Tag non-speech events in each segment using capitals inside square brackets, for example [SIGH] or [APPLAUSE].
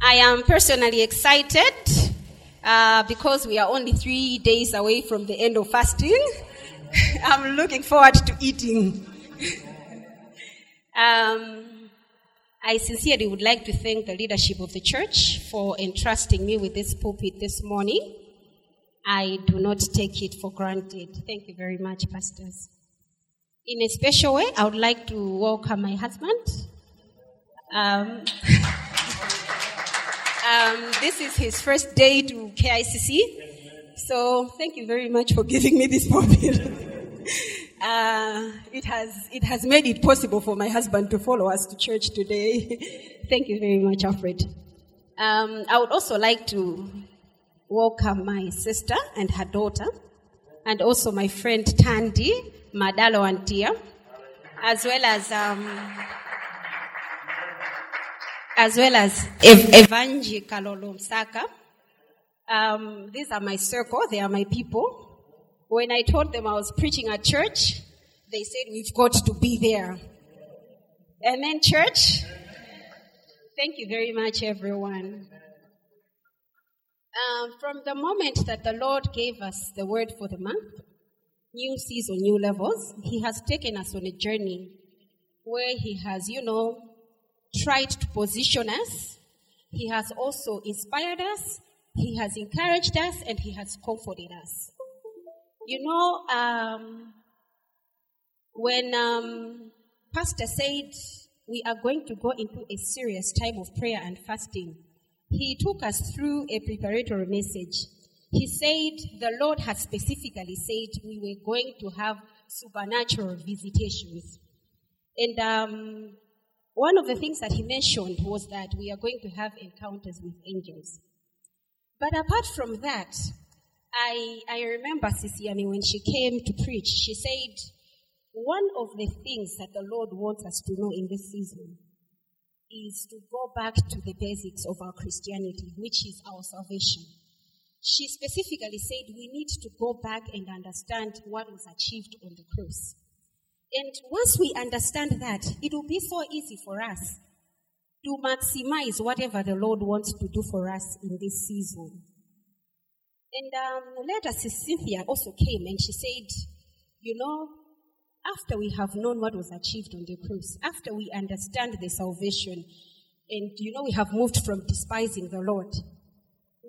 I am personally excited uh, because we are only three days away from the end of fasting. [LAUGHS] I'm looking forward to eating. [LAUGHS] um, I sincerely would like to thank the leadership of the church for entrusting me with this pulpit this morning. I do not take it for granted. Thank you very much, pastors. In a special way, I would like to welcome my husband. Um, [LAUGHS] um, this is his first day to KICC. So thank you very much for giving me this [LAUGHS] pulpit. uh, it has it has made it possible for my husband to follow us to church today. [LAUGHS] thank you very much, Alfred. Um, I would also like to welcome my sister and her daughter, and also my friend Tandy Madalo Antia, as well as um, as well as Ev- Evangi Kalolo Msaka. Um, these are my circle, they are my people. When I told them I was preaching at church, they said, We've got to be there. Amen, church. Thank you very much, everyone. Um, from the moment that the Lord gave us the word for the month, new season, new levels, He has taken us on a journey where He has, you know, tried to position us. He has also inspired us. He has encouraged us and He has comforted us. You know, um, when um, Pastor said we are going to go into a serious time of prayer and fasting, he took us through a preparatory message. He said the Lord had specifically said we were going to have supernatural visitations. And um, one of the mm. things that he mentioned was that we are going to have encounters with angels. But apart from that, I, I remember Sisiami when she came to preach, she said, one of the things that the Lord wants us to know in this season is to go back to the basics of our Christianity, which is our salvation. She specifically said we need to go back and understand what was achieved on the cross. And once we understand that, it will be so easy for us to maximize whatever the Lord wants to do for us in this season. And um, later, Cynthia also came and she said, You know, after we have known what was achieved on the cross, after we understand the salvation, and you know, we have moved from despising the Lord,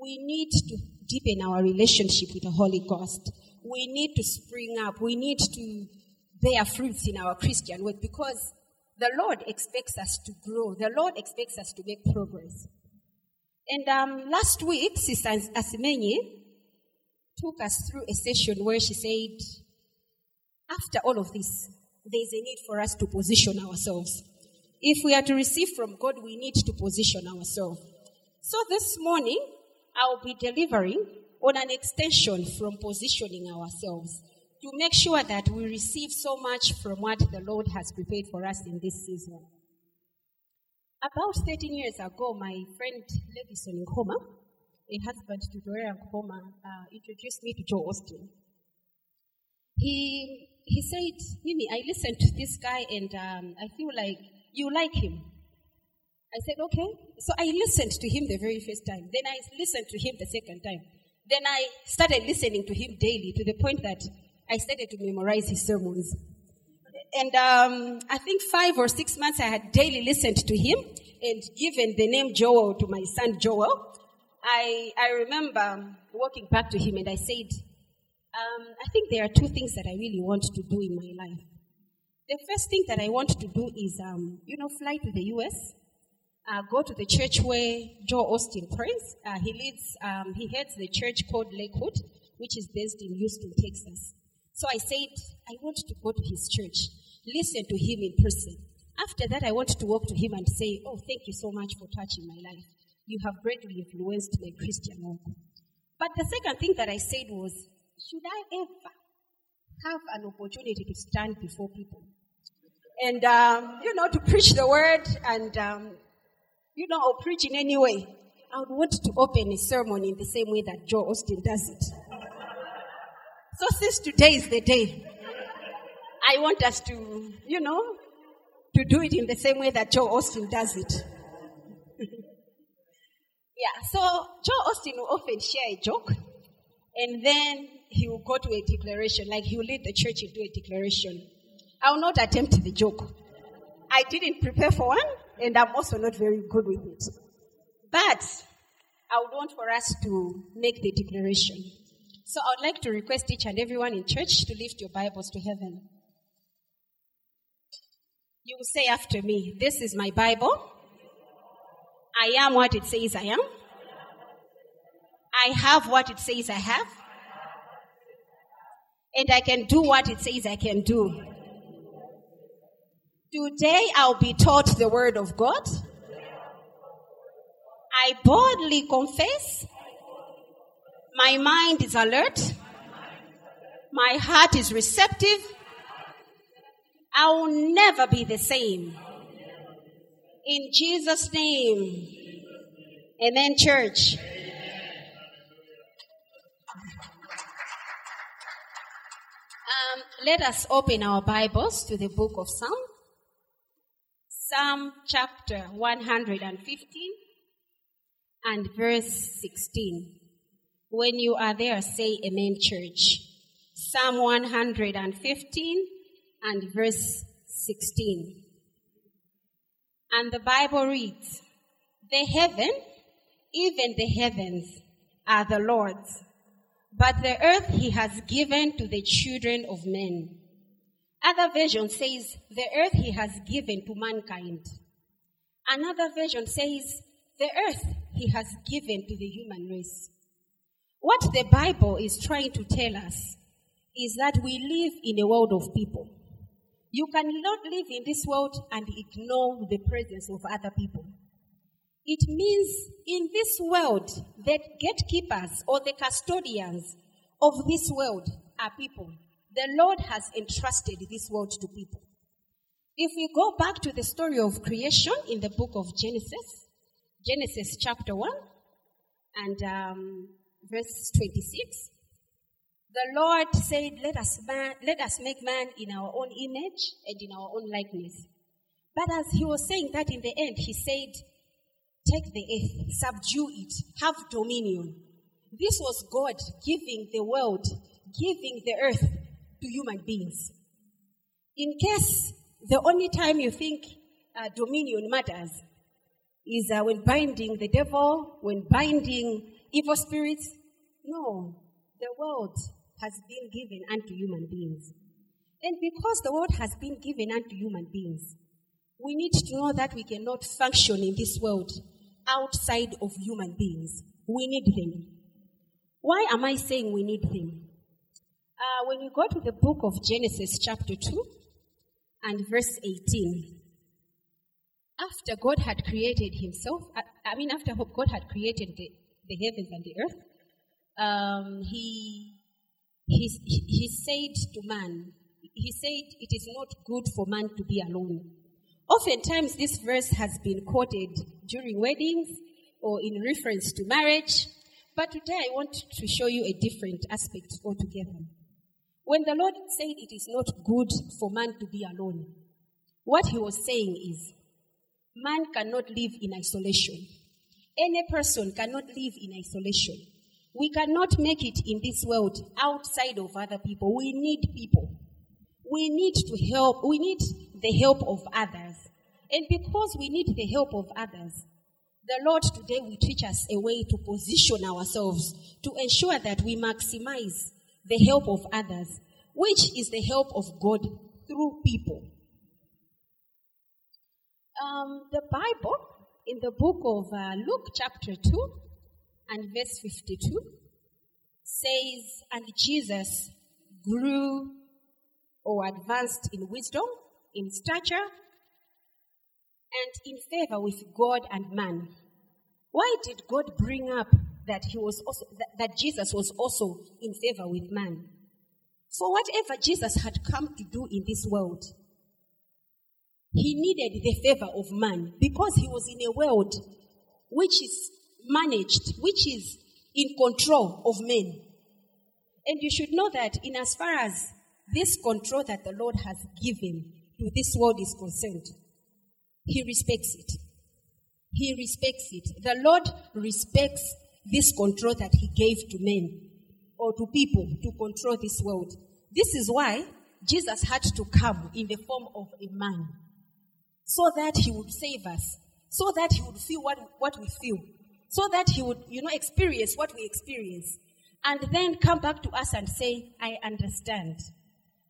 we need to deepen our relationship with the Holy Ghost. We need to spring up. We need to bear fruits in our Christian work because the Lord expects us to grow. The Lord expects us to make progress. And um, last week, Sister Asimenye took us through a session where she said, after all of this, there is a need for us to position ourselves. If we are to receive from God, we need to position ourselves. So this morning, I'll be delivering on an extension from positioning ourselves to make sure that we receive so much from what the Lord has prepared for us in this season. About 13 years ago, my friend Levison Nkoma, a husband to Doria Nkoma, uh, introduced me to Joel Osteen. He, he said, Mimi, I listened to this guy and um, I feel like you like him. I said, okay. So I listened to him the very first time. Then I listened to him the second time. Then I started listening to him daily to the point that I started to memorize his sermons. And um, I think five or six months I had daily listened to him and given the name Joel to my son Joel. I, I remember walking back to him and I said, um, I think there are two things that I really want to do in my life. The first thing that I want to do is, um, you know, fly to the U.S., uh, go to the church where Joel Osteen prays. Uh, he leads, um, he heads the church called Lakewood, which is based in Houston, Texas. So I said, I want to go to his church, listen to him in person. After that, I want to walk to him and say, Oh, thank you so much for touching my life. You have greatly influenced my Christian walk. But the second thing that I said was, should I ever have an opportunity to stand before people and, um, you know, to preach the word and, um, you know, or preach in any way? I would want to open a sermon in the same way that Joel Osteen does it. So since today is the day, I want us to, you know, to do it in the same way that Joel Osteen does it. [LAUGHS] Yeah, so Joel Osteen will often share a joke and then he will go to a declaration, like he will lead the church into a declaration. I will not attempt the joke. I didn't prepare for one and I'm also not very good with it. But I would want for us to make the declaration. So I would like to request each and everyone in church to lift your Bibles to heaven. You will say after me, This is my Bible. I am what it says I am. I have what it says I have. And I can do what it says I can do. Today I'll be taught the Word of God. I boldly confess. My mind is alert. My heart is receptive. I will never be the same. In Jesus' name. Amen, church. Um, let us open our Bibles to the book of Psalm. Psalm chapter 115 and verse 16. When you are there, say Amen, church. Psalm 115 and verse 16. And the Bible reads, The heaven, even the heavens, are the Lord's, but the earth he has given to the children of men. Other version says, The earth he has given to mankind. Another version says, The earth he has given to the human race. What the Bible is trying to tell us is that we live in a world of people. You cannot live in this world and ignore the presence of other people. It means in this world, the gatekeepers or the custodians of this world are people. The Lord has entrusted this world to people. If we go back to the story of creation in the book of Genesis, Genesis chapter 1 and um, verse 26, the Lord said, let us, man, let us make man in our own image and in our own likeness. But as he was saying that in the end, he said, take the earth, subdue it, have dominion. This was God giving the world, giving the earth to human beings. In case the only time you think uh, dominion matters is uh, when binding the devil, when binding evil spirits. No, the world has been given unto human beings. And because the world has been given unto human beings, we need to know that we cannot function in this world outside of human beings. We need them. Why am I saying we need them? Uh, when we go to the book of Genesis, chapter 2 and verse 18, after God had created himself, I mean, after God had created the, the heavens and the earth, um, he he, he said to man, he said, it is not good for man to be alone. Oftentimes, this verse has been quoted during weddings or in reference to marriage. But today, I want to show you a different aspect altogether. When the Lord said it is not good for man to be alone, what he was saying is, man cannot live in isolation. Any person cannot live in isolation. We cannot make it in this world outside of other people. We need people. We need to help. We need the help of others. And because we need the help of others, the Lord today will teach us a way to position ourselves to ensure that we maximize the help of others, which is the help of God through people. Um, the Bible, in the book of uh, Luke, chapter 2, and verse 52 says, And Jesus grew or advanced in wisdom, in stature, and in favor with God and man. Why did God bring up that he was also that, that Jesus was also in favor with man? For whatever Jesus had come to do in this world, he needed the favor of man because he was in a world which is managed, which is in control of men. And you should know that in as far as this control that the Lord has given to this world is concerned, He respects it. He respects it. The Lord respects this control that He gave to men or to people to control this world. This is why Jesus had to come in the form of a man so that He would save us, so that He would feel what, what we feel, so that He would, you know, experience what we experience, and then come back to us and say, I understand.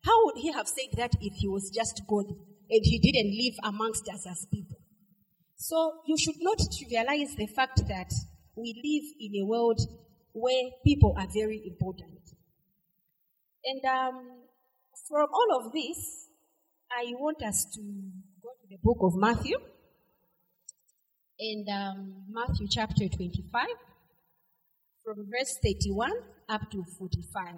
How would He have said that if He was just God and He didn't live amongst us as people? So you should not trivialize the fact that we live in a world where people are very important. And um, from all of this, I want us to to the book of Matthew. And um, Matthew chapter 25, from verse 31 up to 45.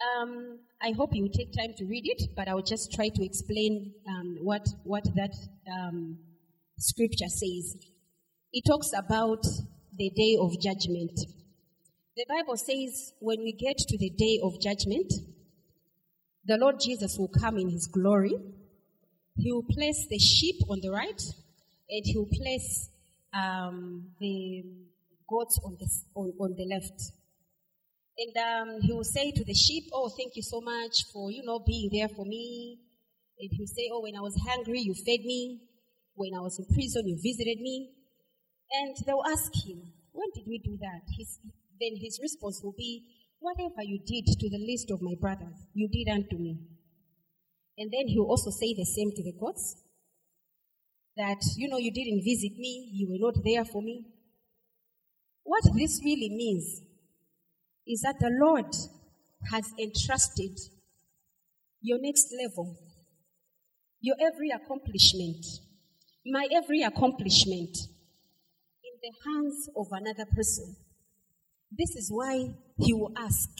Um, I hope you take time to read it, but I'll just try to explain um, what, what that um, scripture says. It talks about the day of judgment. The Bible says when we get to the day of judgment, the Lord Jesus will come in his glory. He will place the sheep on the right, and he will place um, the goats on the, on, on the left. And um, he will say to the sheep, Oh, thank you so much for, you know, being there for me. And he will say, Oh, when I was hungry, you fed me. When I was in prison, you visited me. And they will ask him, When did we do that? His, then his response will be, Whatever you did to the least of my brothers, you did unto me. And then he will also say the same to the gods that, you know, you didn't visit me, you were not there for me. What this really means is that the Lord has entrusted your next level, your every accomplishment, my every accomplishment in the hands of another person. This is why he will ask.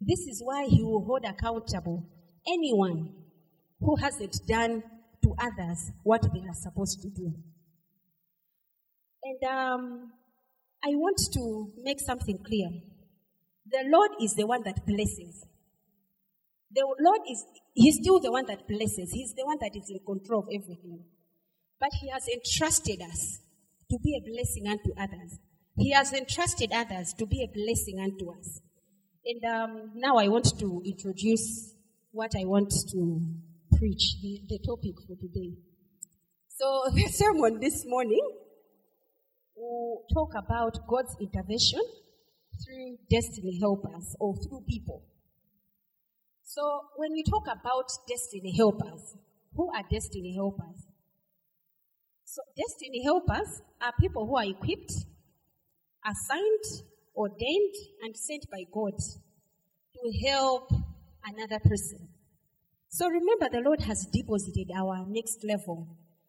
This is why he will hold accountable anyone who hasn't done to others what they are supposed to do. And um, I want to make something clear. The Lord is the one that blesses. The Lord is, He's still the one that blesses. He's the one that is in control of everything. But He has entrusted us to be a blessing unto others. He has entrusted others to be a blessing unto us. And um, now I want to introduce what I want to preach, the, the topic for today. So [LAUGHS] the sermon this morning will talk about God's intervention through destiny helpers or through people. So when we talk about destiny helpers, who are destiny helpers? So destiny helpers are people who are equipped, assigned, ordained, and sent by God to help another person. So remember, the Lord has deposited our next level,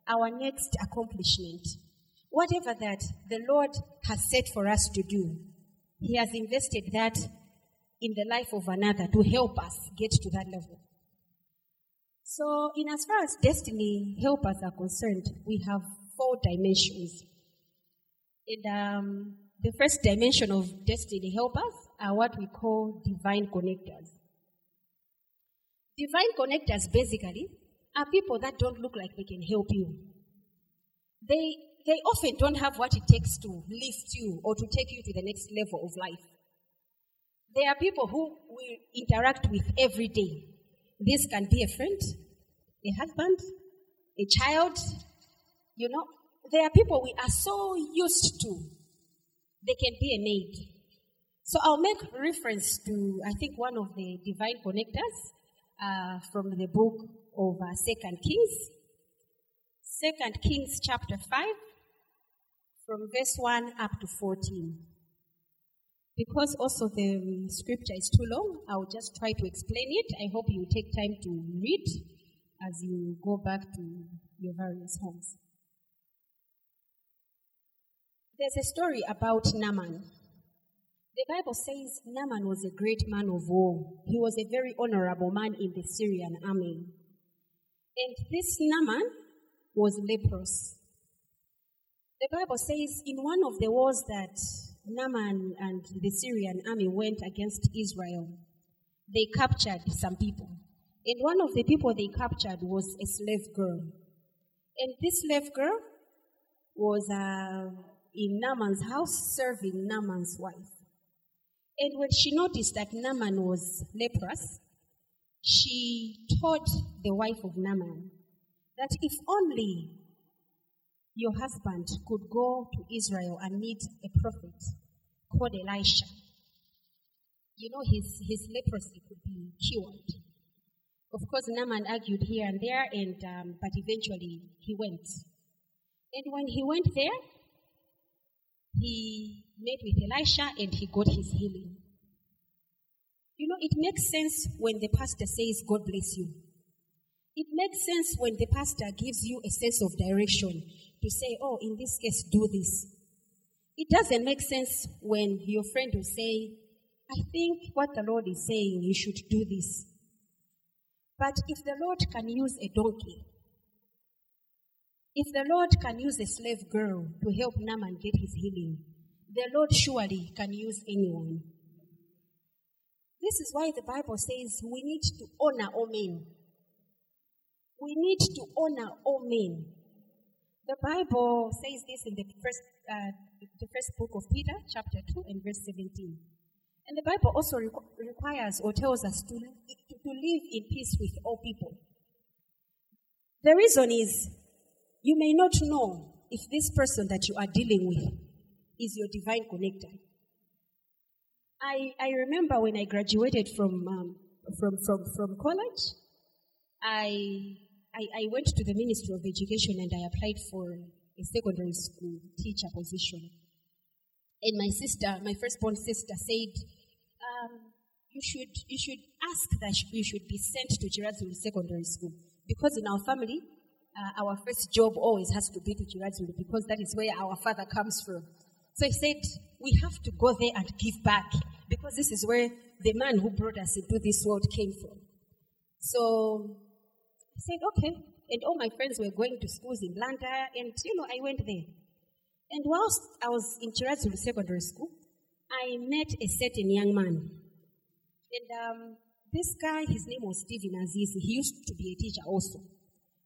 our next accomplishment. Whatever that the Lord has set for us to do, He has invested that in the life of another to help us get to that level. So, in as far as destiny helpers are concerned, we have four dimensions. And um, the first dimension of destiny helpers are what we call divine connectors. Divine connectors basically are people that don't look like they can help you. They, they often don't have what it takes to lift you or to take you to the next level of life. There are people who we interact with every day. This can be a friend, a husband, a child. You know, there are people we are so used to. They can be a maid. So I'll make reference to, I think, one of the divine connectors uh, from the book of uh, Second Kings. Second Kings chapter 5, from verse 1 up to 14. Because also the um, scripture is too long, I'll just try to explain it. I hope you take time to read as you go back to your various homes. There's a story about Naaman. The Bible says Naaman was a great man of war. He was a very honorable man in the Syrian army. And this Naaman was leprous. The Bible says in one of the wars that Naaman and the Syrian army went against Israel, they captured some people. And one of the people they captured was a slave girl. And this slave girl was uh, in Naaman's house serving Naaman's wife. And when she noticed that Naaman was leprous, she told the wife of Naaman that if only your husband could go to Israel and meet a prophet called Elisha, you know, his, his leprosy could be cured. Of course, Naaman argued here and there, and um, but eventually he went. And when he went there, he met with Elisha and he got his healing. You know, it makes sense when the pastor says, God bless you. It makes sense when the pastor gives you a sense of direction to say, oh, in this case, do this. It doesn't make sense when your friend will say, I think what the Lord is saying, you should do this. But if the Lord can use a donkey, if the Lord can use a slave girl to help Naaman get his healing, the Lord surely can use anyone. This is why the Bible says we need to honor all men. We need to honor all men. The Bible says this in the first, uh, the first book of Peter, chapter 2, and verse 17. And the Bible also requires or tells us to, to live in peace with all people. The reason is you may not know if this person that you are dealing with is your divine connector. I, I remember when I graduated from, um, from, from, from college, I, I, I went to the Ministry of Education and I applied for a secondary school teacher position. And my sister, my firstborn sister, said, um, you, should, you should ask that you should be sent to Chiradzulu Secondary School. Because in our family, uh, our first job always has to be to Chiradzulu because that is where our father comes from. So he said, we have to go there and give back because this is where the man who brought us into this world came from. So I said, okay. And all my friends were going to schools in Landa, and you know, I went there. And whilst I was in Chiradzulu Secondary School, I met a certain young man. And um, this guy, his name was Stephen Azizi. He used to be a teacher also.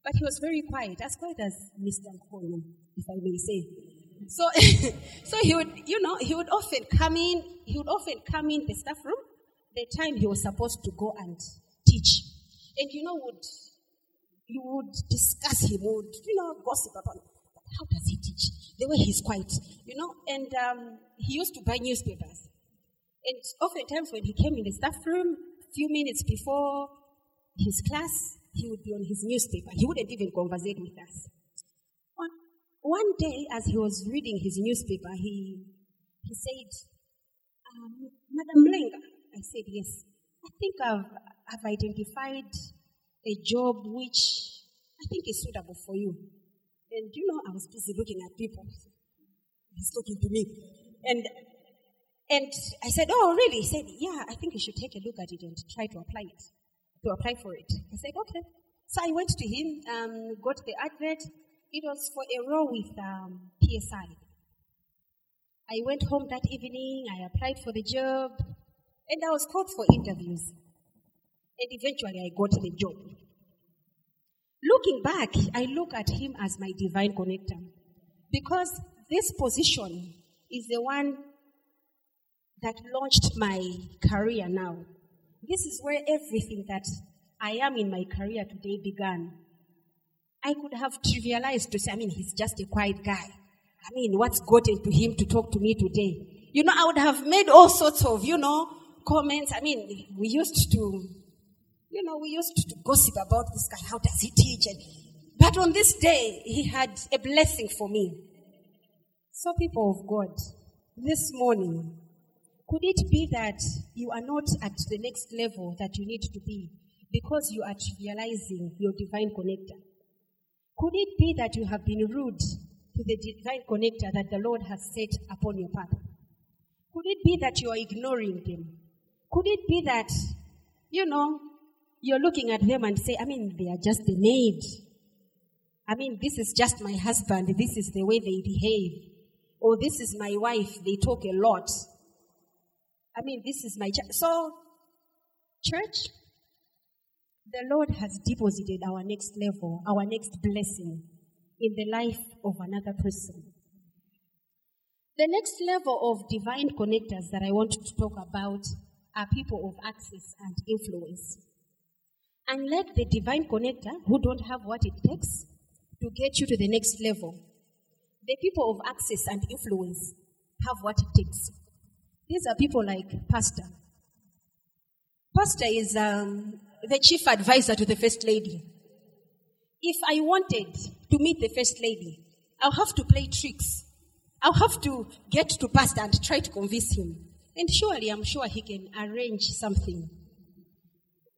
But he was very quiet, as quiet as Mr. Nkono, if I may say. So, [LAUGHS] so he would, you know, he would often come in, he would often come in the staff room the time he was supposed to go and teach. And you know, would, you would discuss him, would, you know, gossip about how does he teach? The way he's quiet, you know. And um, he used to buy newspapers. And oftentimes when he came in the staff room, a few minutes before his class, he would be on his newspaper. He wouldn't even conversate with us. One, one day, as he was reading his newspaper, he, he said, um, Madam Lenga, I said, yes. I think I've, I've identified a job which I think is suitable for you. And you know, I was busy looking at people. He's talking to me. And and I said, Oh, really? He said, Yeah, I think you should take a look at it and try to apply it. To apply for it. I said, Okay. So I went to him, um, got the advert. It was for a role with um, PSI. I went home that evening, I applied for the job, and I was called for interviews. And eventually I got the job. Looking back, I look at him as my divine connector because this position is the one that launched my career now. This is where everything that I am in my career today began. I could have trivialized to say, I mean, he's just a quiet guy. I mean, what's gotten to him to talk to me today? You know, I would have made all sorts of, you know, comments. I mean, we used to you know, we used to gossip about this guy. How does he teach? And, but on this day, he had a blessing for me. So, people of God, this morning, could it be that you are not at the next level that you need to be because you are trivializing your divine connector? Could it be that you have been rude to the divine connector that the Lord has set upon your path? Could it be that you are ignoring them? Could it be that, you know, you're looking at them and say, I mean, they are just a maid. I mean, this is just my husband. This is the way they behave. Or this is my wife. They talk a lot. I mean, this is my ch-. so church. the Lord has deposited our next level, our next blessing in the life of another person. The next level of divine connectors that I want to talk about are people of access and influence. Unlike the divine connector who don't have what it takes to get you to the next level, the people of access and influence have what it takes. These are people like Pastor. Pastor is um, the chief advisor to the First Lady. If I wanted to meet the First Lady, I'll have to play tricks. I'll have to get to Pastor and try to convince him. And surely, I'm sure he can arrange something.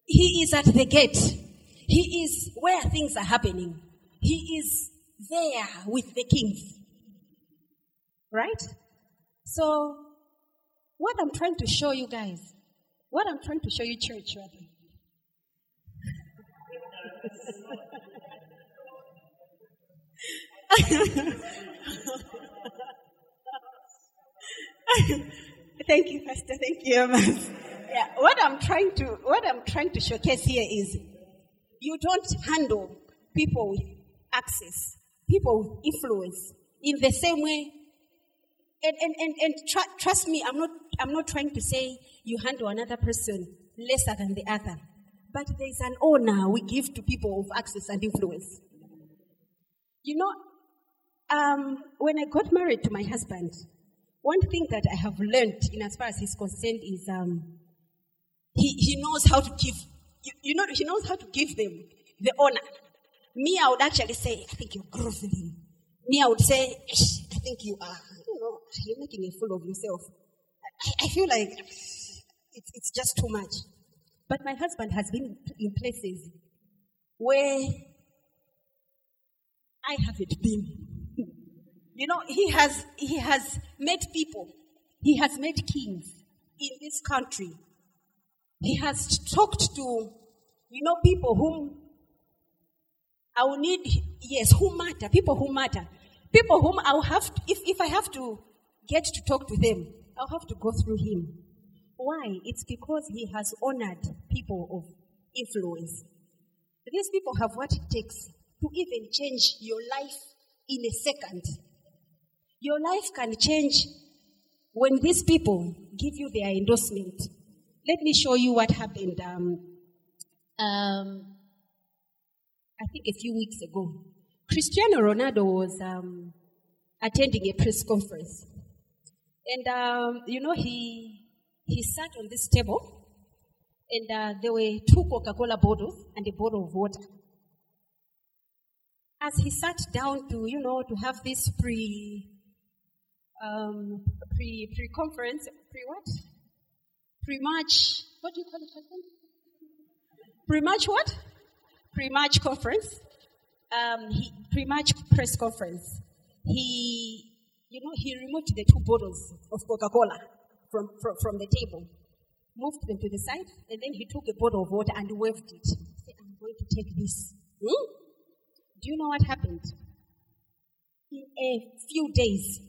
He is at the gate. He is where things are happening. He is there with the kings. Right? So, what I'm trying to show you guys, what I'm trying to show you, church, rather, [LAUGHS] Thank you, Pastor. Thank you. Yeah, what I'm trying to what I'm trying to showcase here is you don't handle people with access, people with influence in the same way. And and and, and tr- trust me, I'm not I'm not trying to say you handle another person lesser than the other. But there's an honor we give to people of access and influence. You know, um, when I got married to my husband, one thing that I have learned in as far as he's concerned is um, he, he knows how to give, you, you, know, he knows how to give them the honor. Me, I would actually say, I think you're groveling. Me, I would say, I think you are, you know, you're making a fool of yourself. I, I feel like it's, it's just too much. But my husband has been in places where I haven't been. You know, he has, he has met people. He has met kings in this country. He has talked to, you know, people whom I will need, yes, who matter, people who matter. People whom I'll have, to, if, if I have to get to talk to them, I'll have to go through him. Why? It's because he has honored people of influence. These people have what it takes to even change your life in a second. Your life can change when these people give you their endorsement. Let me show you what happened. Um, um, I think a few weeks ago, Cristiano Ronaldo was um, attending a press conference, and um, you know he he sat on this table, and uh, there were two Coca-Cola bottles and a bottle of water. As he sat down to you know to have this pre um, pre pre conference, pre what? Pre match. What do you call it? Pre match what? Pre match conference. Um, he, pre match press conference. He, you know, he removed the two bottles of Coca Cola from, from from the table, moved them to the side, and then he took a bottle of water and waved it. He said, "I'm going to take this." Hmm? Do you know what happened? In a few days,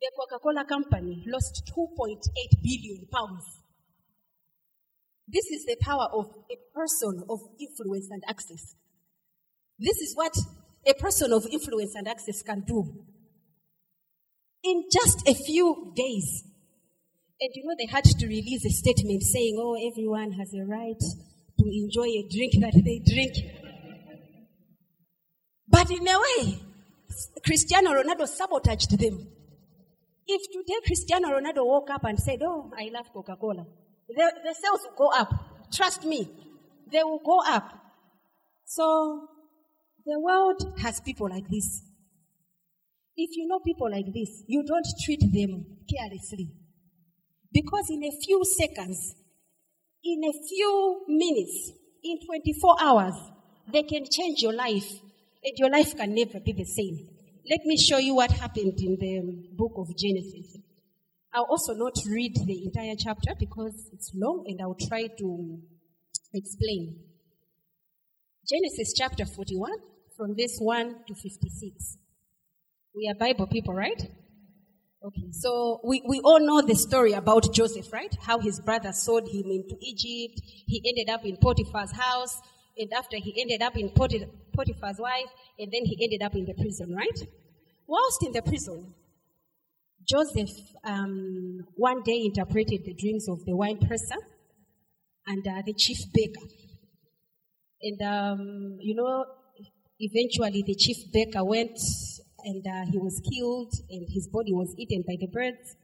the Coca-Cola company lost 2.8 billion pounds. This is the power of a person of influence and access. This is what a person of influence and access can do. In just a few days. And you know, they had to release a statement saying, oh, everyone has a right to enjoy a drink [LAUGHS] that they drink. But in a way, Cristiano Ronaldo sabotaged them. If today Cristiano Ronaldo woke up and said, Oh, I love Coca Cola, the, the sales will go up. Trust me, they will go up. So, the world has people like this. If you know people like this, you don't treat them carelessly. Because in a few seconds, in a few minutes, in 24 hours, they can change your life, and your life can never be the same. Let me show you what happened in the book of Genesis. I'll also not read the entire chapter because it's long and I'll try to explain. Genesis chapter 41 from verse 1 to 56. We are Bible people, right? Okay, so we, we all know the story about Joseph, right? How his brother sold him into Egypt. He ended up in Potiphar's house. And after he ended up in Potiphar's wife, and then he ended up in the prison, right? Whilst in the prison, Joseph um, one day interpreted the dreams of the wine presser and uh, the chief baker. And, um, you know, eventually the chief baker went and uh, he was killed and his body was eaten by the birds,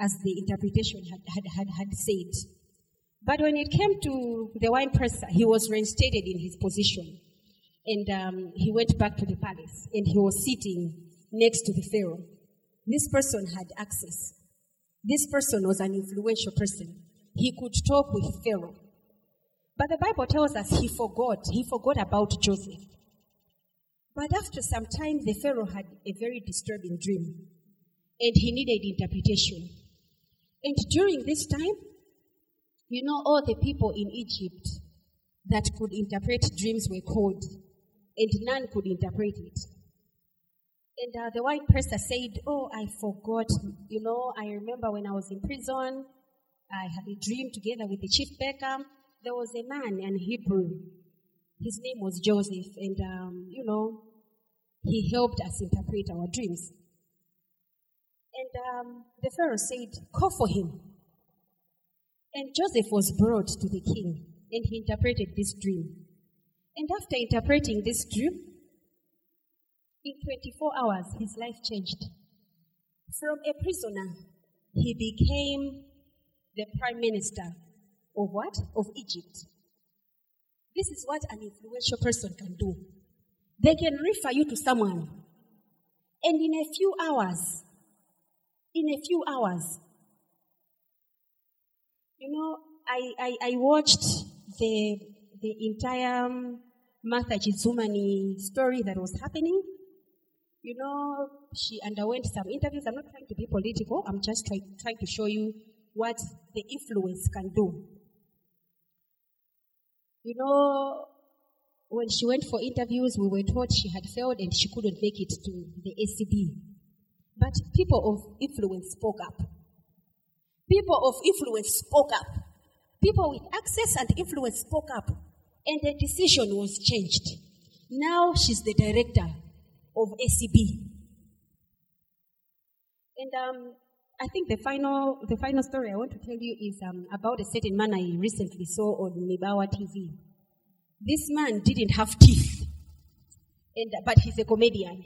as the interpretation had, had, had, had said. But when it came to the wine presser, he was reinstated in his position. And um, he went back to the palace and he was sitting next to the Pharaoh. This person had access. This person was an influential person. He could talk with Pharaoh. But the Bible tells us he forgot. He forgot about Joseph. But after some time, the Pharaoh had a very disturbing dream and he needed interpretation. And during this time, you know, all the people in Egypt that could interpret dreams were called, and none could interpret it. And uh, the white presser said, Oh, I forgot. You know, I remember when I was in prison, I had a dream together with the chief baker. There was a man, an Hebrew. His name was Joseph, and, um, you know, he helped us interpret our dreams. And um, the Pharaoh said, Call for him. And Joseph was brought to the king, and he interpreted this dream. And after interpreting this dream, in 24 hours, his life changed. From a prisoner, he became the prime minister of what? Of Egypt. This is what an influential person can do. They can refer you to someone. And in a few hours, in a few hours, you know, I, I, I watched the, the entire um, Martha Chizumani story that was happening. You know, she underwent some interviews. I'm not trying to be political. I'm just try, trying to show you what the influence can do. You know, when she went for interviews, we were told she had failed and she couldn't make it to the ACB. But people of influence spoke up. People of influence spoke up. People with access and influence spoke up. And the decision was changed. Now she's the director of ACB. And um, I think the final, the final story I want to tell you is um, about a certain man I recently saw on Mibawa TV. This man didn't have teeth, and, but he's a comedian.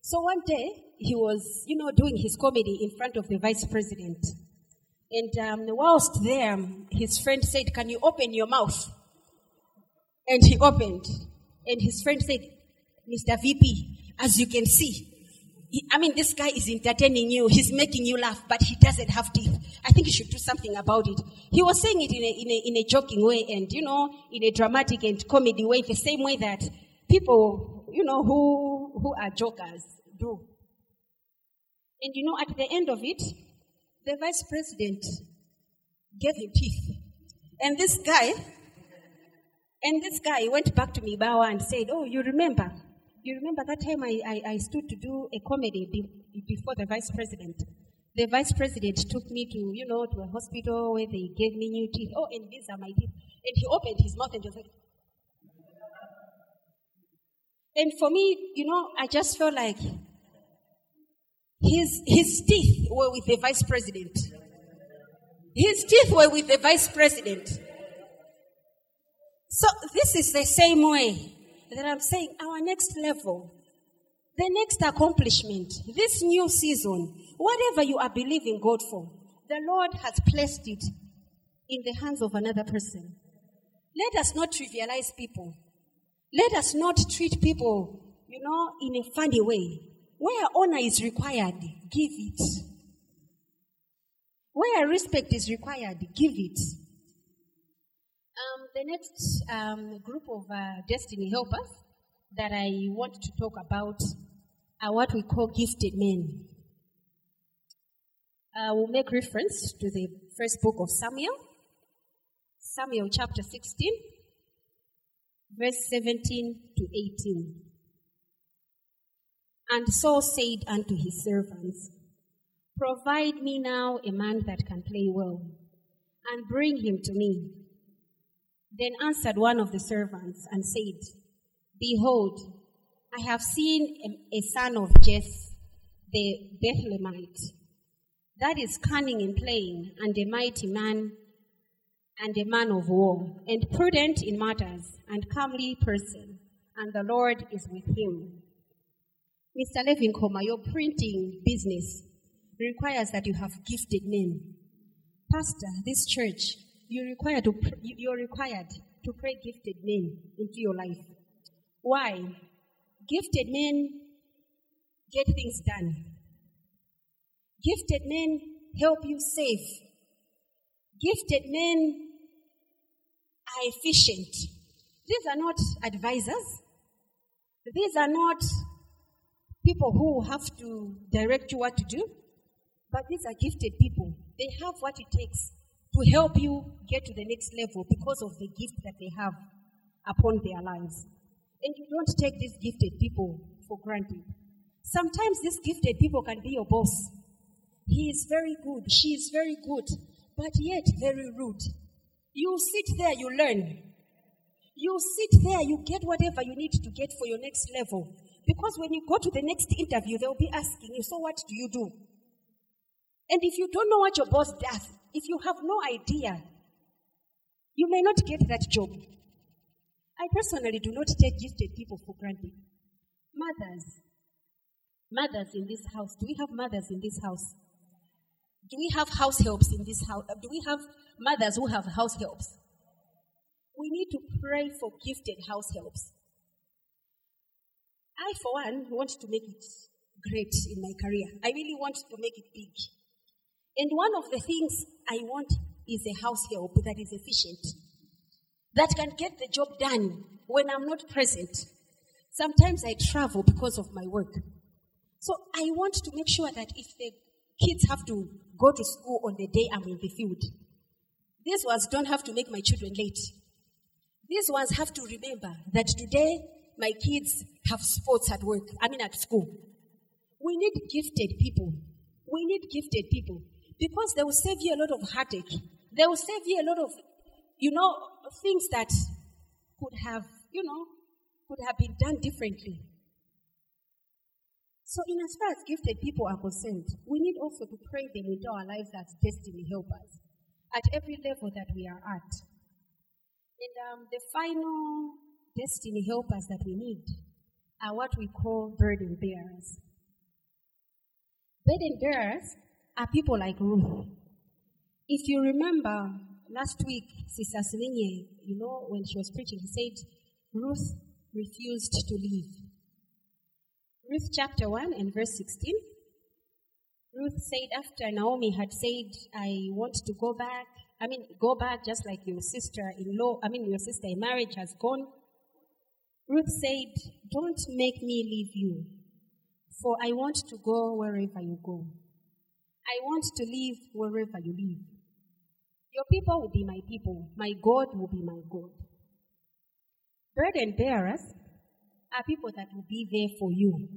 So one day, he was, you know, doing his comedy in front of the vice president. And um, whilst there, his friend said, Can you open your mouth? And he opened. And his friend said, Mr. VP, as you can see, I mean, this guy is entertaining you. He's making you laugh, but he doesn't have teeth. I think you should do something about it. He was saying it in a, in a, in a joking way and, you know, in a dramatic and comedy way, the same way that people, you know, who, who are jokers do. And, you know, at the end of it, the vice president gave him teeth. And this guy, and this guy went back to Mibawa and said, Oh, you remember? You remember that time I, I, I stood to do a comedy be, before the vice president? The vice president took me to, you know, to a hospital where they gave me new teeth. Oh, and these are my teeth. And he opened his mouth and just like, and for me, you know, I just felt like his, his teeth were with the vice president. His teeth were with the vice president. So this is the same way that I'm saying our next level, the next accomplishment, this new season, whatever you are believing God for, the Lord has placed it in the hands of another person. Let us not trivialize people. Let us not treat people, you know, in a funny way. Where honor is required, give it. Where respect is required, give it. The next um, group of uh, destiny helpers that I want to talk about are what we call gifted men. Uh, we'll make reference to the first book of Samuel, Samuel chapter 16, verse 17 to 18. And Saul said unto his servants, Provide me now a man that can play well, and bring him to me. Then answered one of the servants and said, Behold, I have seen a, son of Jesse, the Bethlehemite, that is cunning in playing, and a mighty man, and a man of war, and prudent in matters, and comely person, and the Lord is with him. Mr. Levin Koma, your printing business requires that you have gifted men. Pastor, this church, you require to, you're required to pray gifted men into your life. Why? Gifted men get things done. Gifted men help you save. Gifted men are efficient. These are not advisors. These are not people who have to direct you what to do, but these are gifted people. They have what it takes to help you get to the next level because of the gift that they have upon their lives. And you don't take these gifted people for granted. Sometimes these gifted people can be your boss. He is very good, she is very good, but yet very rude. You sit there, you learn. You sit there, you get whatever you need to get for your next level. Because when you go to the next interview, they'll be asking you, So what do you do? And if you don't know what your boss does, if you have no idea, you may not get that job. I personally do not take gifted people for granted. Mothers, mothers in this house, do we have mothers in this house? Do we have house helps in this house? Do we have mothers who have house helps? We need to pray for gifted house helps. I, for one, want to make it great in my career. I really want to make it big. And one of the things I want is a house help that is efficient, that can get the job done when I'm not present. Sometimes I travel because of my work. So I want to make sure that if the kids have to go to school on the day I'm in the field, these ones don't have to make my children late. These ones have to remember that today my kids have sports at work, I mean at school. We need gifted people. We need gifted people because they will save you a lot of heartache. They will save you a lot of, you know, things that could have, you know, could have been done differently. So, in as far as gifted people are concerned, we need also to pray them into our lives as destiny helpers at every level that we are at. And um, the final destiny helpers that we need are what we call burden bearers. Burden bearers are people like Ruth. If you remember last week, Sister Selinye, you know, when she was preaching, he said Ruth refused to leave. Ruth chapter 1 and verse 16. Ruth said, after Naomi had said, I want to go back, I mean, go back just like your sister in law, I mean, your sister in marriage has gone. Ruth said, Don't make me leave you, for I want to go wherever you go. I want to live wherever you live. Your people will be my people, my God will be my God. Burden bearers are people that will be there for you.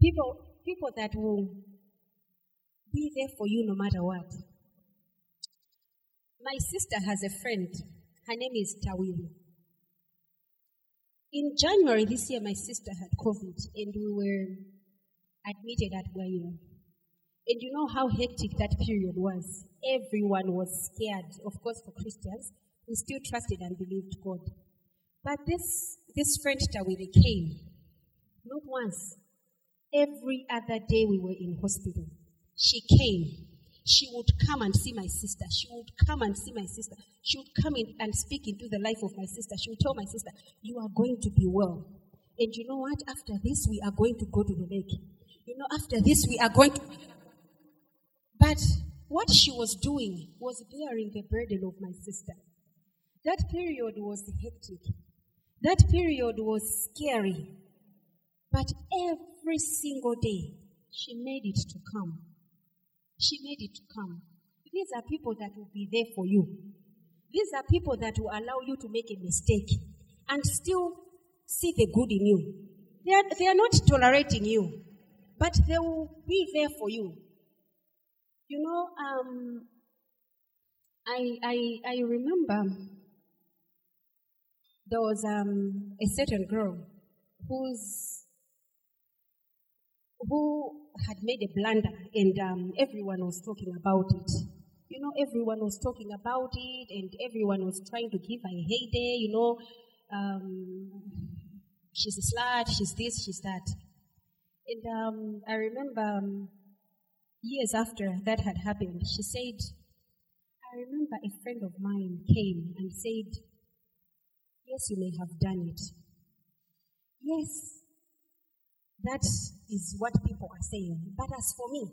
People, people that will be there for you no matter what. My sister has a friend. Her name is Tawili. In January this year, my sister had COVID and we were admitted at Guayura. And you know how hectic that period was. Everyone was scared. Of course, for Christians, we still trusted and believed God. But this, this friend Tawili came, not once, every other day we were in hospital. She came. She would come and see my sister. She would come and see my sister. She would come in and speak into the life of my sister. She would tell my sister, You are going to be well. And you know what? After this, we are going to go to the lake. You know, after this, we are going to. But what she was doing was bearing the burden of my sister. That period was hectic. That period was scary. But every single day, she made it to come. She made it to come. These are people that will be there for you. These are people that will allow you to make a mistake and still see the good in you. They are, they are not tolerating you. but they will be there for you. You know, um, I, I, I remember there was um, a certain girl who's who had made a blunder and um, everyone was talking about it. You know, everyone was talking about it and everyone was trying to give her a heyday, you know. Um, she's a slut, she's this, she's that. And um, I remember um, years after that had happened, she said, I remember a friend of mine came and said, Yes, you may have done it. Yes, that is what people are saying. But as for me,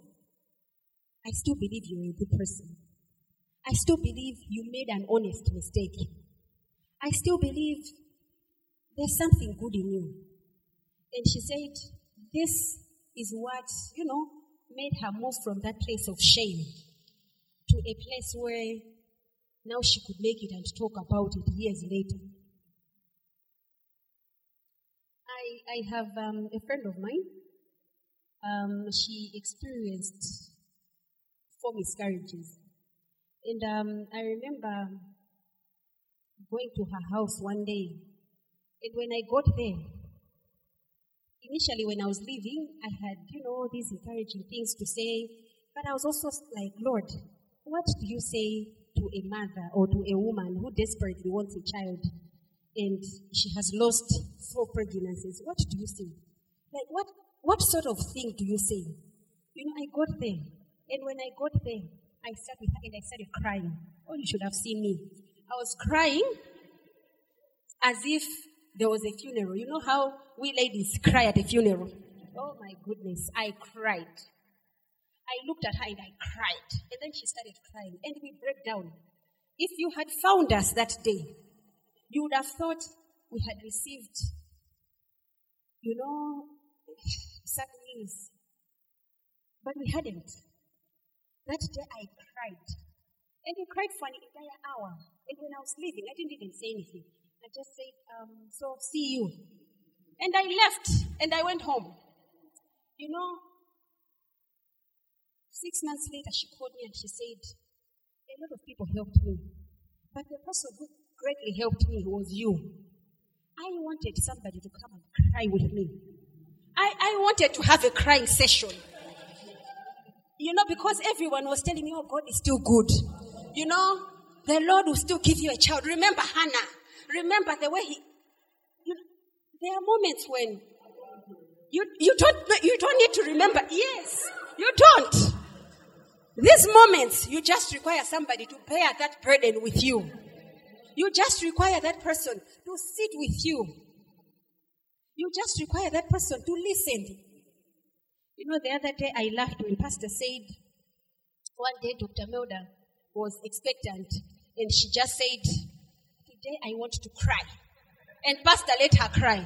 I still believe you're a good person. I still believe you made an honest mistake. I still believe there's something good in you. And she said, This is what, you know, made her move from that place of shame to a place where now she could make it and talk about it years later. I, I have um, a friend of mine. Um, she experienced four miscarriages. And um, I remember going to her house one day. And when I got there, initially when I was leaving, I had, you know, these encouraging things to say. But I was also like, Lord, what do you say to a mother or to a woman who desperately wants a child and she has lost four pregnancies? What do you say? Like, what, what sort of thing do you say? You know, I got there. And when I got there, I sat with her and I started crying. Oh, you should have seen me. I was crying as if there was a funeral. You know how we ladies cry at a funeral? Oh my goodness, I cried. I looked at her and I cried. And then she started crying. And we broke down. If you had found us that day, you would have thought we had received, you know, [LAUGHS] sad news. But we hadn't. That day I cried. And I cried for an entire hour. And when I was leaving, I didn't even say anything. I just said, um, so see you. And I left and I went home. You know, six months later, she called me and she said, a lot of people helped me. But the person who greatly helped me was you. I wanted somebody to come and cry with me. I, I wanted to have a crying session. You know, because everyone was telling me, oh, God is still good. You know, the Lord will still give you a child. Remember Hannah. Remember the way he. You there are moments when you, you, don't, you don't need to remember. Yes, you don't. These moments, you just require somebody to bear that burden with you. You just require that person to sit with you. You just require that person to listen. You know, the other day I laughed when Pastor said, one day Dr. Melda was expectant and she just said, Today I want to cry. And Pastor let her cry.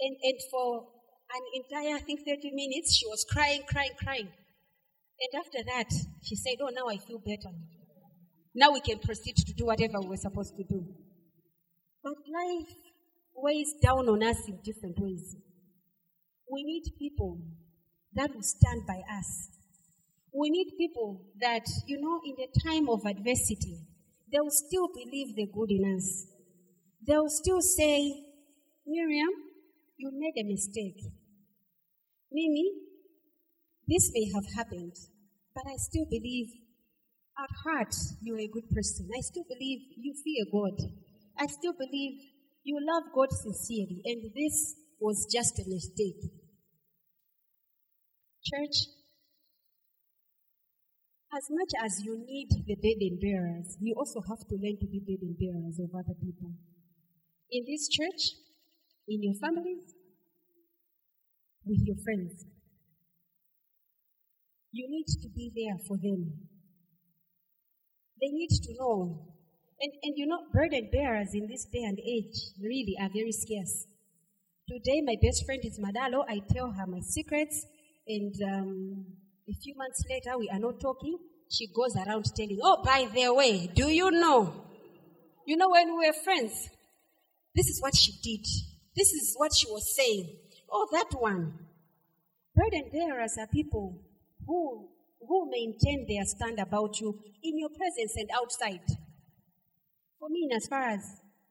And, and for an entire, I think, 30 minutes, she was crying, crying, crying. And after that, she said, Oh, now I feel better. Now we can proceed to do whatever we're supposed to do. But life weighs down on us in different ways. We need people that will stand by us. We need people that, you know, in the time of adversity, they will still believe the good in us. They will still say, Miriam, you made a mistake. Mimi, this may have happened, but I still believe at heart you're a good person. I still believe you fear God. I still believe you love God sincerely, and this was just a mistake. Church, as much as you need the burden bearers, you also have to learn to be burden bearers of other people. In this church, in your families, with your friends. You need to be there for them. They need to know. And, and you know, burden bearers in this day and age really are very scarce. Today, my best friend is Madalo. I tell her my secrets. And um, a few months later, we are not talking. She goes around telling, Oh, by the way, do you know? You know, when we were friends, this is what she did. This is what she was saying. Oh, that one. Burden bearers are people who, who maintain their stand about you in your presence and outside. For me, as far as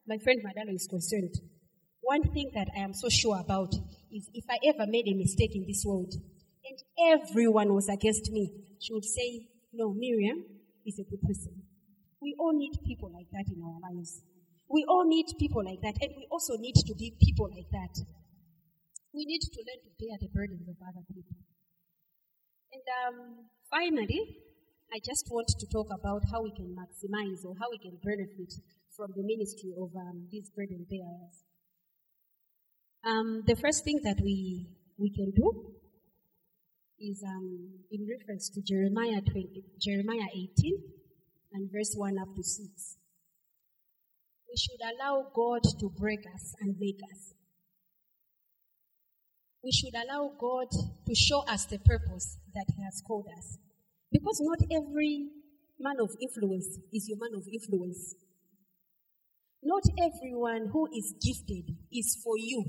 my friend Madalo is concerned, one thing that I am so sure about is if I ever made a mistake in this world and everyone was against me, she would say, No, Miriam is a good person. We all need people like that in our lives. We all need people like that, and we also need to be people like that. We need to learn to bear the burdens of other people. And um, finally, I just want to talk about how we can maximize or how we can benefit from the ministry of um, these burden bearers. Um, the first thing that we, we can do is um, in reference to Jeremiah, 20, Jeremiah 18 and verse 1 up to 6. We should allow God to break us and make us. We should allow God to show us the purpose that He has called us. Because not every man of influence is your man of influence. Not everyone who is gifted is for you.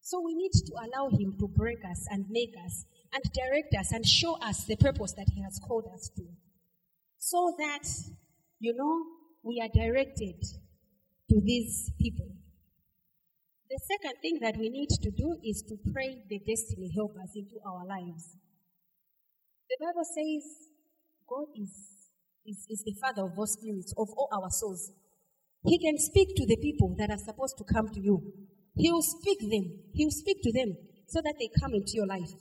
So we need to allow Him to break us and make us and direct us and show us the purpose that He has called us to. So that, you know, we are directed to these people. The second thing that we need to do is to pray the destiny helpers into our lives. The Bible says God is, is, is the Father of all spirits, of all our souls. He can speak to the people that are supposed to come to you. He will speak them. He will speak to them so that they come into your life.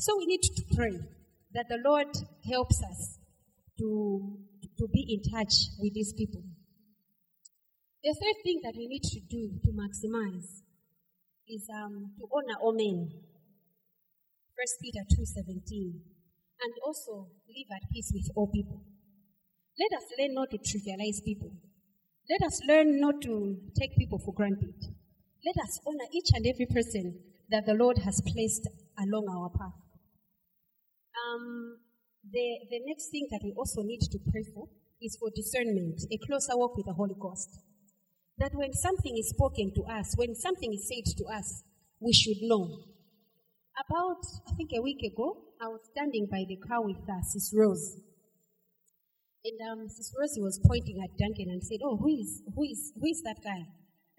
So we need to pray that the Lord helps us to, to be in touch with these people. The third thing that we need to do to maximize is um, to honor all men. 1 Peter 2.17 And also live at peace with all people. Let us learn not to trivialize people. Let us learn not to take people for granted. Let us honor each and every person that the Lord has placed along our path. Um, the, the next thing that we also need to pray for is for discernment, a closer walk with the Holy Ghost. That when something is spoken to us, when something is said to us, we should know. About, I think a week ago, I was standing by the car with uh, Sis Rose. And um, Sis Rosie was pointing at Duncan and said, Oh, who is, who is, who is that guy?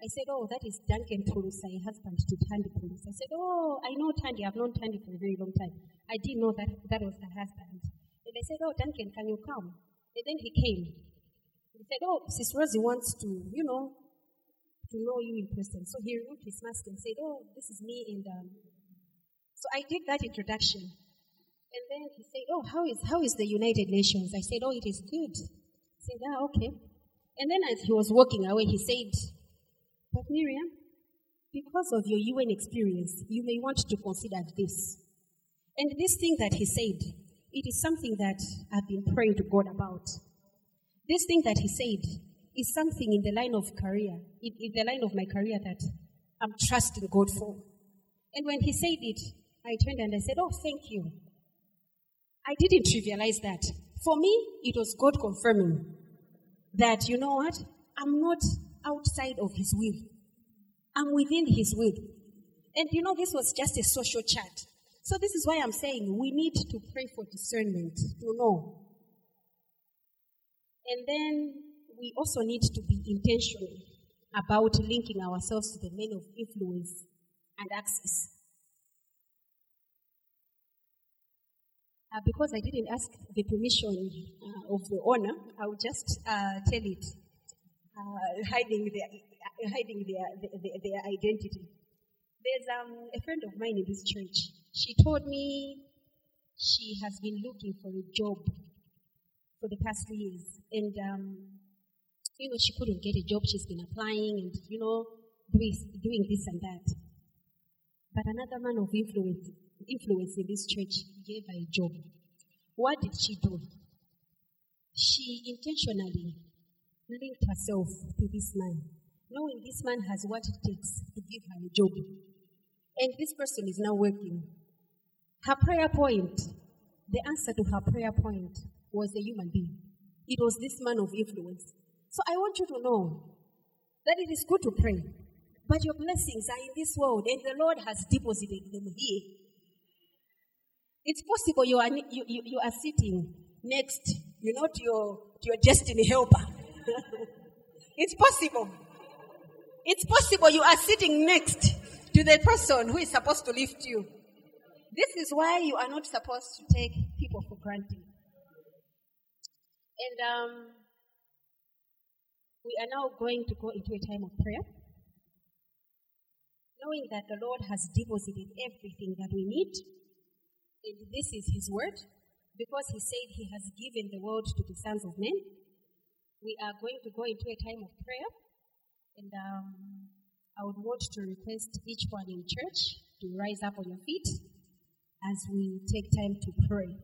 I said, Oh, that is Duncan Pulusa, a husband to Tandy. I said, Oh, I know Tandy. I've known Tandy for a very long time. I didn't know that that was her husband. And I said, Oh, Duncan, can you come? And then he came. He said, Oh, Sis Rosie wants to, you know, to know you in person. So he removed his mask and said, Oh, this is me. And um, so I did that introduction. And then he said, Oh, how is, how is the United Nations? I said, Oh, it is good. He said, Ah, okay. And then as he was walking away, he said, but Miriam, because of your UN experience, you may want to consider this. And this thing that he said, it is something that I've been praying to God about. This thing that he said is something in the line of career, in, in the line of my career that I'm trusting God for. And when he said it, I turned and I said, Oh, thank you. I didn't trivialize that. For me, it was God confirming that, you know what? I'm not outside of his will. I'm within his will. And you know, this was just a social chat. So this is why I'm saying we need to pray for discernment to know. And then we also need to be intentional about linking ourselves to the men of influence and access. Uh, because I didn't ask the permission uh, of the owner, I'll just uh, tell it uh, hiding their hiding their, their, their identity. There's um, a friend of mine in this church. She told me she has been looking for a job for the past years, and um, you know she couldn't get a job. She's been applying and you know doing doing this and that. But another man of influence influence in this church gave her a job. What did she do? She intentionally linked herself to this man, knowing this man has what it takes to give her a job. And this person is now working. Her prayer point, the answer to her prayer point was a human being. It was this man of influence. So I want you to know that it is good to pray, but your blessings are in this world, and the Lord has deposited them here. It's possible you are, you, you, you are sitting next, you know, to your, to your destiny helper. It's possible. It's possible you are sitting next to the person who is supposed to lift you. This is why you are not supposed to take people for granted. And um, we are now going to go into a time of prayer, knowing that the Lord has deposited everything that we need. And this is His word, because He said He has given the world to the sons of men. We are going to go into a time of prayer. And um, I would want to request each one in church to rise up on your feet as we take time to pray.